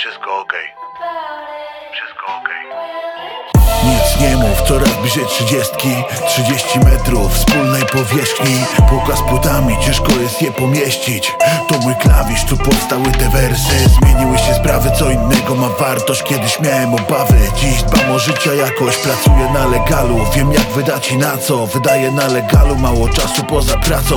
Wszystko okej. Wszystko okej. Nic nie mów, coraz bliżej trzydziestki. 30 metrów wspólnej powierzchni. Półka z płytami, ciężko jest je pomieścić. To mój klawisz, tu powstały te wersy. Zmieniły się sprawy, co innego ma wartość. Kiedyś miałem obawy, dziś dbam o życia jakoś Pracuję na legalu, wiem jak wydać i na co. Wydaję na legalu, mało czasu poza pracą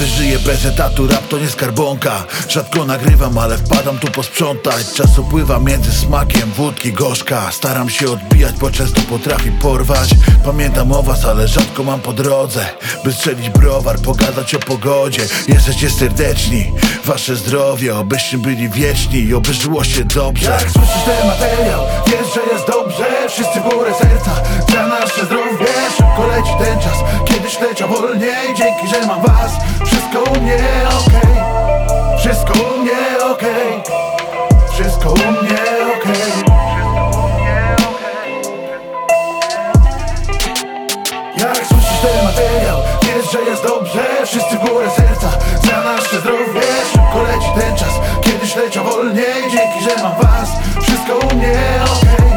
Nie wyżyję bez etatu, rap to nie skarbonka. Rzadko nagrywam, ale wpadam tu posprzątać. Czas upływa między smakiem wódki gorzka. Staram się odbijać, bo często potrafi porwać. Pamiętam o was, ale rzadko mam po drodze By strzelić browar, pogadać o pogodzie. Jesteście serdeczni, wasze zdrowie Obyście byli wieczni i oby żyło się dobrze. Jak słyszysz ten materiał, wiesz, że jest dobrze. Wszyscy górę serca, za nasze zdrowie. Szybko leci ten czas, kiedyś leciał wolniej. Dzięki, że mam Wszystko u mnie okej. Wszystko u mnie okej. Jak słyszysz ten materiał, wiesz, że jest dobrze. Wszyscy w górę serca, za nasze zdrowie Szybko leci ten czas, kiedyś leciał wolniej Dzięki, że mam was, wszystko u mnie okej.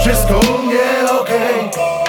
Wszystko u mnie okej. Wszystko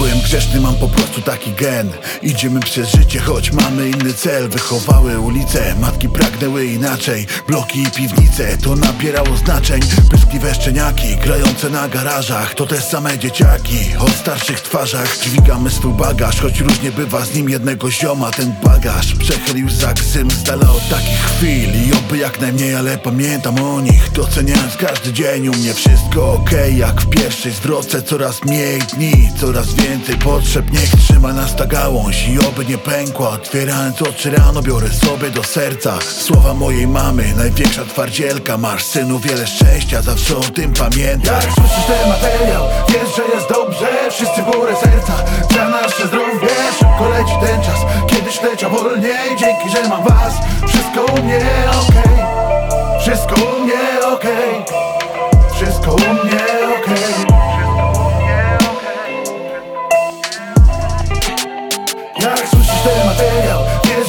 byłem grzeszny, mam po prostu taki gen. Idziemy przez życie, choć mamy inny cel. Wychowały ulice, matki pragnęły inaczej. Bloki i piwnice, to nabierało znaczeń. Pyskliwe szczeniaki, grające na garażach To te same dzieciaki, o starszych twarzach Dźwigamy swój bagaż, choć różnie bywa z nim jednego zioma. Ten bagaż przechylił za ksym z dala od takich chwil I oby jak najmniej, ale pamiętam o nich. Doceniając każdy dzień u mnie wszystko okej. Jak w pierwszej zwrotce coraz mniej dni Coraz więcej potrzeb, niech trzyma nas ta gałąź I oby nie pękła. Otwierając oczy rano biorę sobie do serca Słowa mojej mamy, największa twardzielka Masz synu wiele szczęścia, zawsze o tym pamiętaj Jak słyszysz ten materiał, wiesz, że jest dobrze. Wszyscy górę serca, za nasze zdrowie. Szybko leci ten czas, kiedyś leciał wolniej. Dzięki, że mam was, wszystko u mnie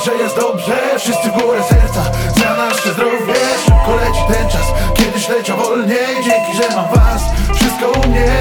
wiesz, że jest dobrze Wszyscy w górę serca, za nasze zdrowie Szybko leci ten czas, kiedyś leciał wolniej Dzięki, że mam was, wszystko u mnie